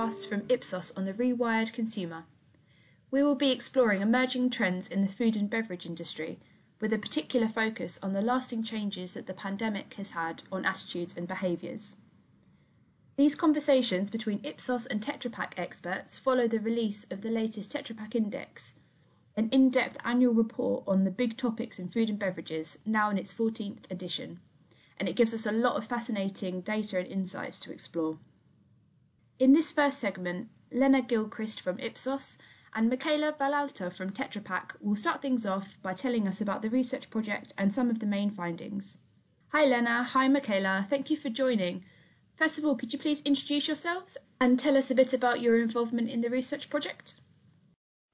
podcasts from Ipsos on the rewired consumer. We will be exploring emerging trends in the food and beverage industry, with a particular focus on the lasting changes that the pandemic has had on attitudes and behaviours. These conversations between Ipsos and Tetra Pak experts follow the release of the latest Tetra Pak Index, an in depth annual report on the big topics in food and beverages, now in its 14th edition, and it gives us a lot of fascinating data and insights to explore. In this first segment, Lena Gilchrist from Ipsos and Michaela Vallalta from Tetra Pak will start things off by telling us about the research project and some of the main findings. Hi Lena, hi Michaela, thank you for joining. First of all, could you please introduce yourselves and tell us a bit about your involvement in the research project?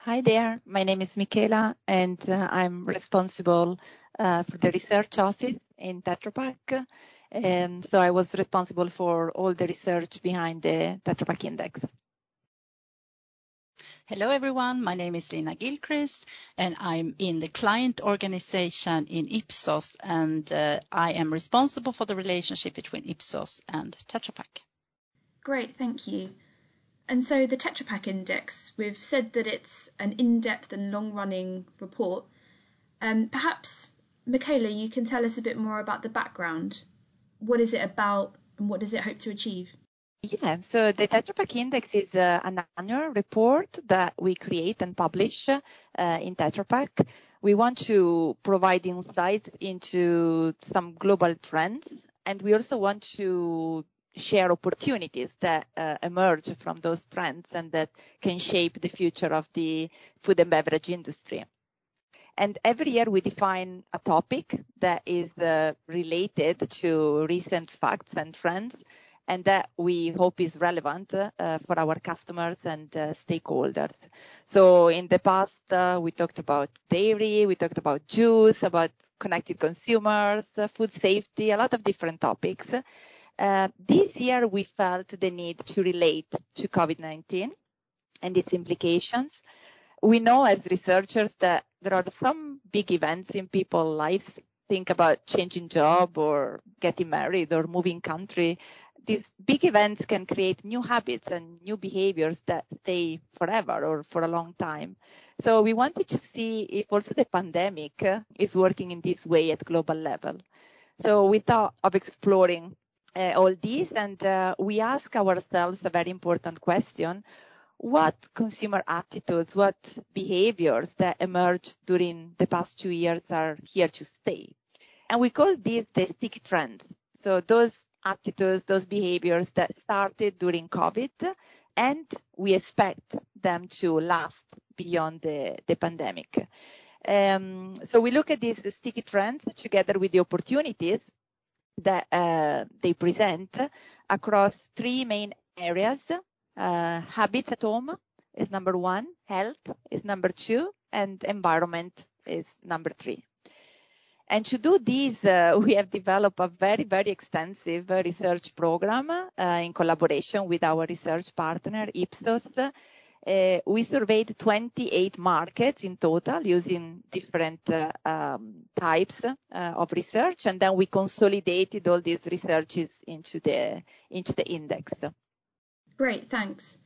Hi there, my name is Michaela and uh, I'm responsible uh, for the research office in Tetra Pak. And so I was responsible for all the research behind the Tetra Pak Index. Hello everyone, my name is Lena Gilchrist and I'm in the client organization in Ipsos and uh, I am responsible for the relationship between Ipsos and Tetra Pak. Great, thank you. And so the Tetra Pak Index, we've said that it's an in-depth and long-running report. Um, perhaps, Michaela, you can tell us a bit more about the background. What is it about and what does it hope to achieve? Yeah, so the Tetra Pak Index is uh, an annual report that we create and publish uh, in Tetra Pak. We want to provide insight into some global trends, and we also want to share opportunities that uh, emerge from those trends and that can shape the future of the food and beverage industry. And every year we define a topic that is uh, related to recent facts and trends and that we hope is relevant uh, for our customers and uh, stakeholders. So in the past, uh, we talked about dairy, we talked about juice, about connected consumers, uh, food safety, a lot of different topics. Uh, this year we felt the need to relate to COVID-19 and its implications. We know as researchers that there are some big events in people's lives. Think about changing job or getting married or moving country. These big events can create new habits and new behaviors that stay forever or for a long time. So we wanted to see if also the pandemic is working in this way at global level. So we thought of exploring uh, all this and uh, we ask ourselves a very important question. What consumer attitudes, what behaviors that emerged during the past two years are here to stay? And we call these the sticky trends. So those attitudes, those behaviors that started during COVID and we expect them to last beyond the, the pandemic. Um, so we look at these sticky trends together with the opportunities that uh, they present across three main areas. Uh, habits at home is number one, health is number two, and environment is number three. And to do this, uh, we have developed a very, very extensive research program uh, in collaboration with our research partner, Ipsos, uh, we surveyed 28 markets in total using different uh, um, types uh, of research, and then we consolidated all these researches into the into the index. Great, thanks.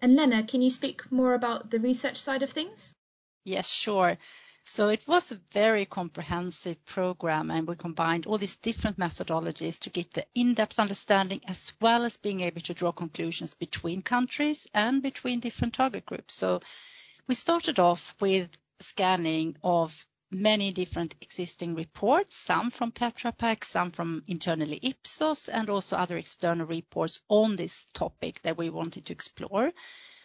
And Lena, can you speak more about the research side of things? Yes, sure. So it was a very comprehensive program and we combined all these different methodologies to get the in-depth understanding as well as being able to draw conclusions between countries and between different target groups. So we started off with scanning of many different existing reports, some from Tetra Pak, some from internally Ipsos, and also other external reports on this topic that we wanted to explore.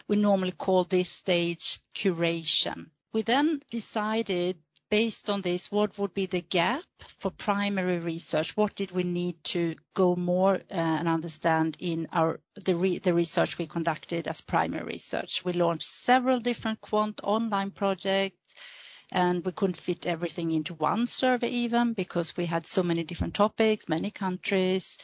We normally call this stage curation. We then decided based on this, what would be the gap for primary research? What did we need to go more uh, and understand in our the, the research we conducted as primary research? We launched several different quant online projects and we couldn't fit everything into one survey even because we had so many different topics, many countries.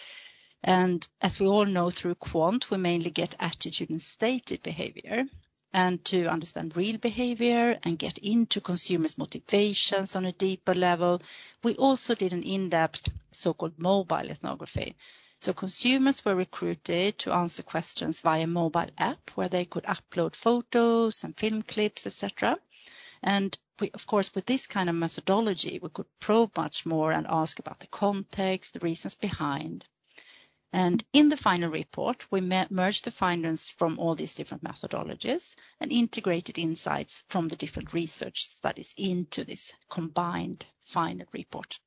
And as we all know through quant, we mainly get attitude and stated behavior and to understand real behavior and get into consumers' motivations on a deeper level. We also did an in-depth so-called mobile ethnography. So consumers were recruited to answer questions via mobile app where they could upload photos and film clips, etc. And we, of course, with this kind of methodology, we could probe much more and ask about the context, the reasons behind. And in the final report, we merged the findings from all these different methodologies and integrated insights from the different research studies into this combined final report.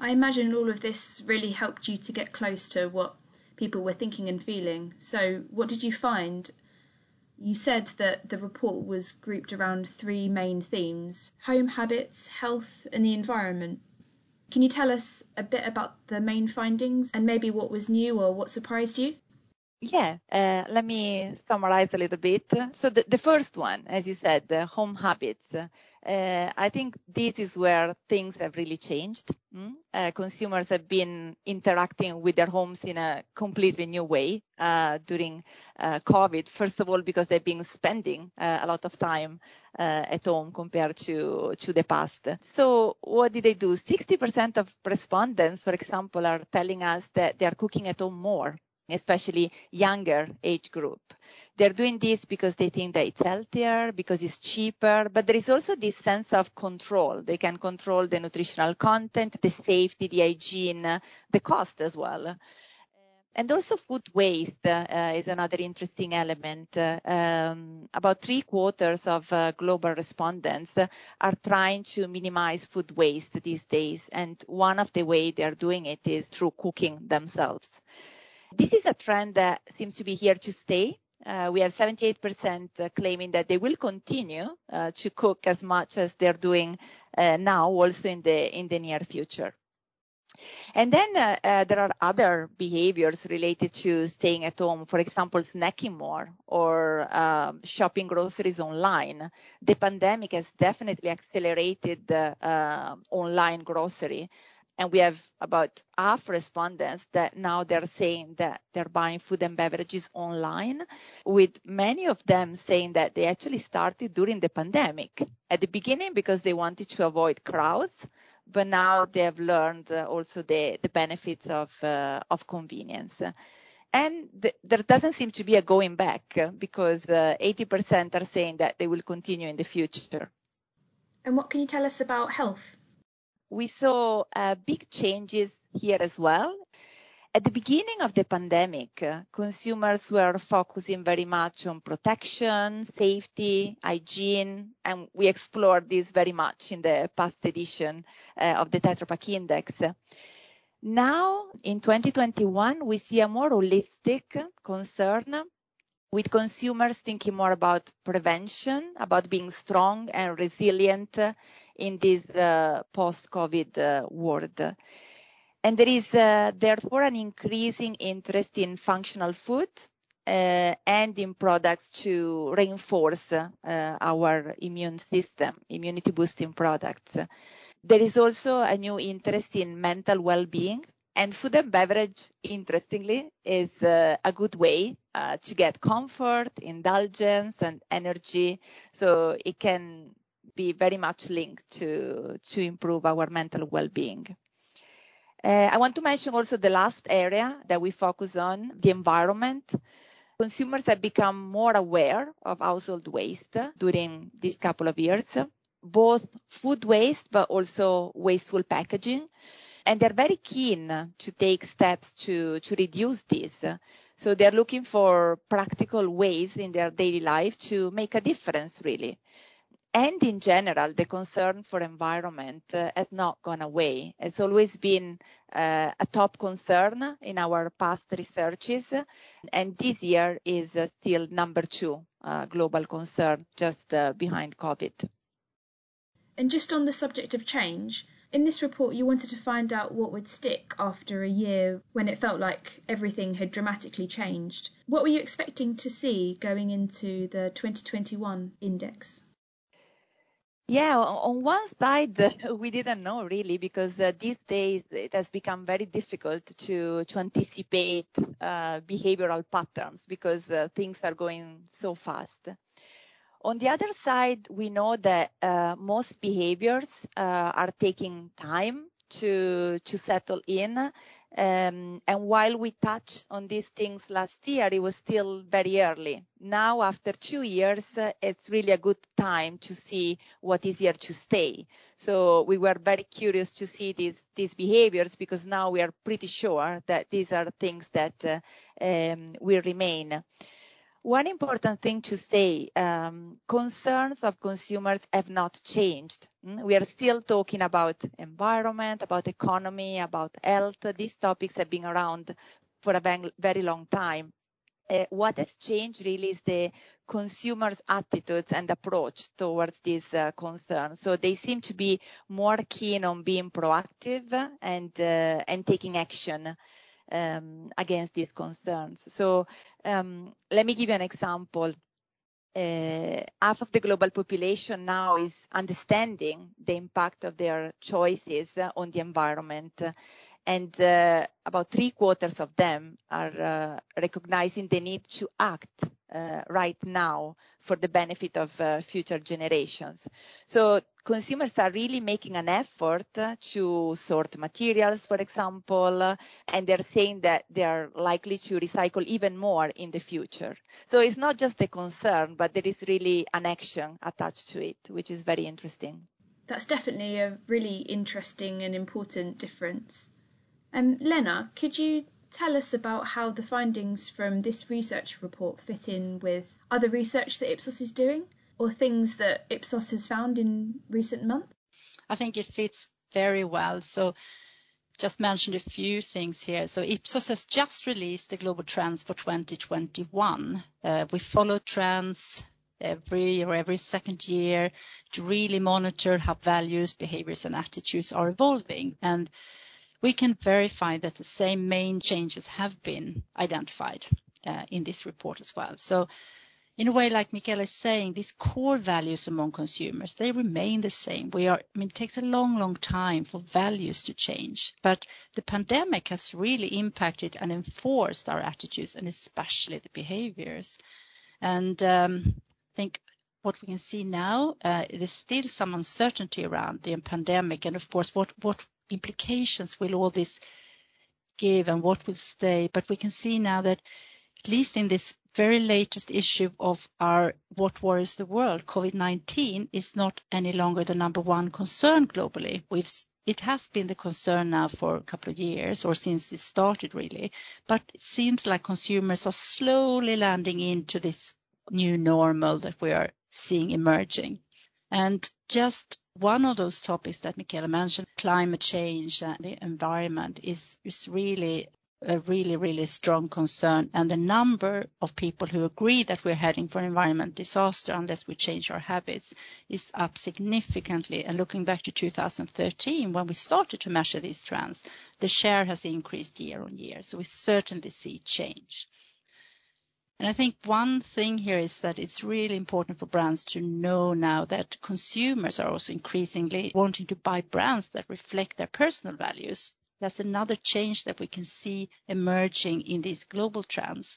I imagine all of this really helped you to get close to what people were thinking and feeling. So, what did you find? You said that the report was grouped around three main themes home habits, health, and the environment. Can you tell us a bit about the main findings and maybe what was new or what surprised you? Yeah, uh, let me summarize a little bit. So the, the first one, as you said, the home habits. Uh, I think this is where things have really changed. Mm? Uh, consumers have been interacting with their homes in a completely new way uh, during uh, COVID. First of all, because they've been spending uh, a lot of time at home compared to to the past. So what did they do? 60% of respondents, for example, are telling us that they are cooking at home more especially younger age group. They're doing this because they think that it's healthier, because it's cheaper, but there is also this sense of control. They can control the nutritional content, the safety, the hygiene, the cost as well. And also food waste uh, is another interesting element. Uh, um, about three quarters of uh, global respondents are trying to minimize food waste these days. And one of the ways they are doing it is through cooking themselves. This is a trend that seems to be here to stay. Uh, we have 78% claiming that they will continue uh, to cook as much as they're doing uh, now, also in the in the near future. And then uh, uh, there are other behaviors related to staying at home, for example, snacking more or um, shopping groceries online. The pandemic has definitely accelerated uh, online grocery and we have about half respondents that now they're saying that they're buying food and beverages online, with many of them saying that they actually started during the pandemic at the beginning because they wanted to avoid crowds, but now they have learned uh, also the, the benefits of, uh, of convenience. And th- there doesn't seem to be a going back because uh, 80% are saying that they will continue in the future. And what can you tell us about health? We saw uh, big changes here as well. At the beginning of the pandemic, uh, consumers were focusing very much on protection, safety, hygiene, and we explored this very much in the past edition uh, of the Tetra Pak Index. Now, in 2021, we see a more holistic concern with consumers thinking more about prevention, about being strong and resilient in this uh, post-COVID uh, world. And there is uh, therefore an increasing interest in functional food and in products to reinforce our immune system, immunity boosting products. There is also a new interest in mental well-being and food and beverage, interestingly, is a good way to get comfort, indulgence, and energy. So it can be very much linked to, to improve our mental well-being. Uh, I want to mention also the last area that we focus on, the environment. Consumers have become more aware of household waste during these couple of years, both food waste, but also wasteful packaging. And they're very keen to take steps to, to reduce this. So they're looking for practical ways in their daily life to make a difference, really and in general, the concern for environment uh, has not gone away. It's always been uh, a top concern in our past researches, and this year is uh, still number two uh, global concern, just uh, behind COVID. And just on the subject of change, in this report, you wanted to find out what would stick after a year when it felt like everything had dramatically changed. What were you expecting to see going into the 2021 index? Yeah, on one side, we didn't know really because uh, these days it has become very difficult to to anticipate uh, behavioral patterns because uh, things are going so fast. On the other side, we know that uh, most behaviors uh, are taking time to to settle in, and while we touched on these things last year, it was still very early. Now, after two years, uh, it's really a good time to see what is here to stay. So we were very curious to see these, these behaviors because now we are pretty sure that these are things that uh, um, will remain. One important thing to say, um, concerns of consumers have not changed. Mm, we are still talking about environment, about economy, about health. These topics have been around for a very long time. Uh, what has changed really is the consumers' attitudes and approach towards these uh, concerns. So they seem to be more keen on being proactive and uh, and taking action um, against these concerns. So um, let me give you an example. Uh, half of the global population now is understanding the impact of their choices on the environment and uh, about three quarters of them are uh, recognizing the need to act uh, right now for the benefit of future generations. So consumers are really making an effort to sort materials, for example, and they're saying that they are likely to recycle even more in the future. So it's not just a concern, but there is really an action attached to it, which is very interesting. That's definitely a really interesting and important difference. Um, Lena, could you tell us about how the findings from this research report fit in with other research that Ipsos is doing or things that Ipsos has found in recent months? I think it fits very well. So just mentioned a few things here. So Ipsos has just released the global trends for 2021. Uh, we follow trends every or every second year to really monitor how values, behaviors, and attitudes are evolving. And we can verify that the same main changes have been identified uh, in this report as well. So in a way, like Michaela is saying, these core values among consumers, they remain the same. We are, I mean, it takes a long, long time for values to change, but the pandemic has really impacted and enforced our attitudes and especially the behaviors. And um, I think what we can see now, uh, there's still some uncertainty around the pandemic and of course, what, what implications will all this give and what will stay? But we can see now that at least in this very latest issue of our What Worries the World, COVID-19 is not any longer the number one concern globally. It has been the concern now for a couple of years or since it started really, but it seems like consumers are slowly landing into this new normal that we are seeing emerging. And just one of those topics that Michaela mentioned, climate change and the environment is, really a really, really strong concern. And the number of people who agree that we're heading for an environment disaster unless we change our habits is up significantly. And looking back to 2013, when we started to measure these trends, the share has increased year on year. So we certainly see change. And I think one thing here is that it's really important for brands to know now that consumers are also increasingly wanting to buy brands that reflect their personal values. That's another change that we can see emerging in these global trends.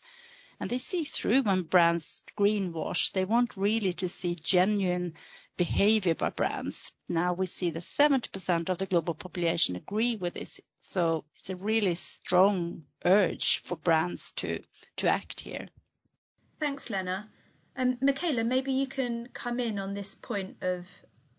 And they see through when brands greenwash. They want really to see genuine behavior by brands. Now we see that 70% of the global population agree with this. So it's a really strong urge for brands to, to act here. Thanks, Lena. Um, Michaela, maybe you can come in on this point of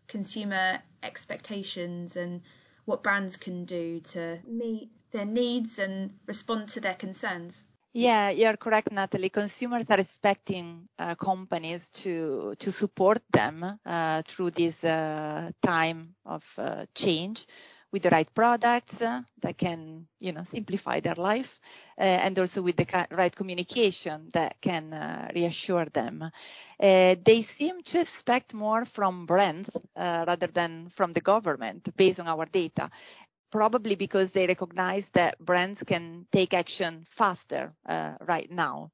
consumer expectations and what brands can do to meet their needs and respond to their concerns. Yeah, you're correct, Natalie. Consumers are expecting uh, companies to to support them uh, through this uh, time of uh, change with the right products uh, that can, you know, simplify their life, uh, and also with the right communication that can uh, reassure them. They seem to expect more from brands rather than from the government based on our data. Probably because they recognize that brands can take action faster uh, right now.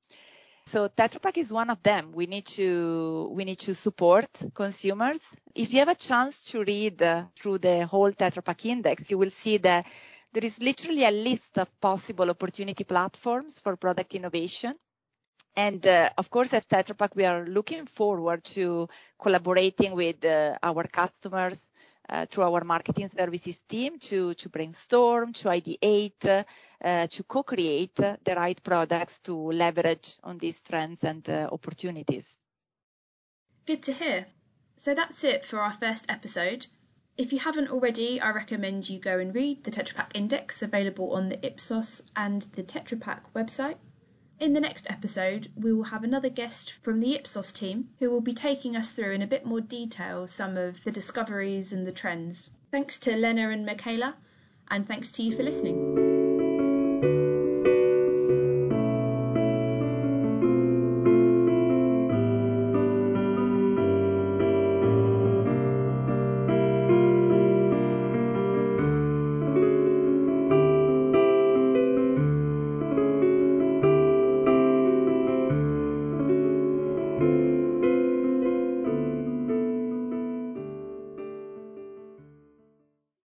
So Tetra Pak is one of them. We need to we need to support consumers. If you have a chance to read uh, through the whole Tetra Pak index, you will see that there is literally a list of possible opportunity platforms for product innovation. And uh, of course, at Tetra Pak, we are looking forward to collaborating with uh, our customers through our marketing services team to, to brainstorm, to ideate, uh, uh, to co-create the right products to leverage on these trends and uh, opportunities. Good to hear. So that's it for our first episode. If you haven't already, I recommend you go and read the Tetra Pak Index available on the Ipsos and the Tetra Pak website. In the next episode, we will have another guest from the Ipsos team who will be taking us through in a bit more detail some of the discoveries and the trends. Thanks to Lena and Michaela, and thanks to you for listening.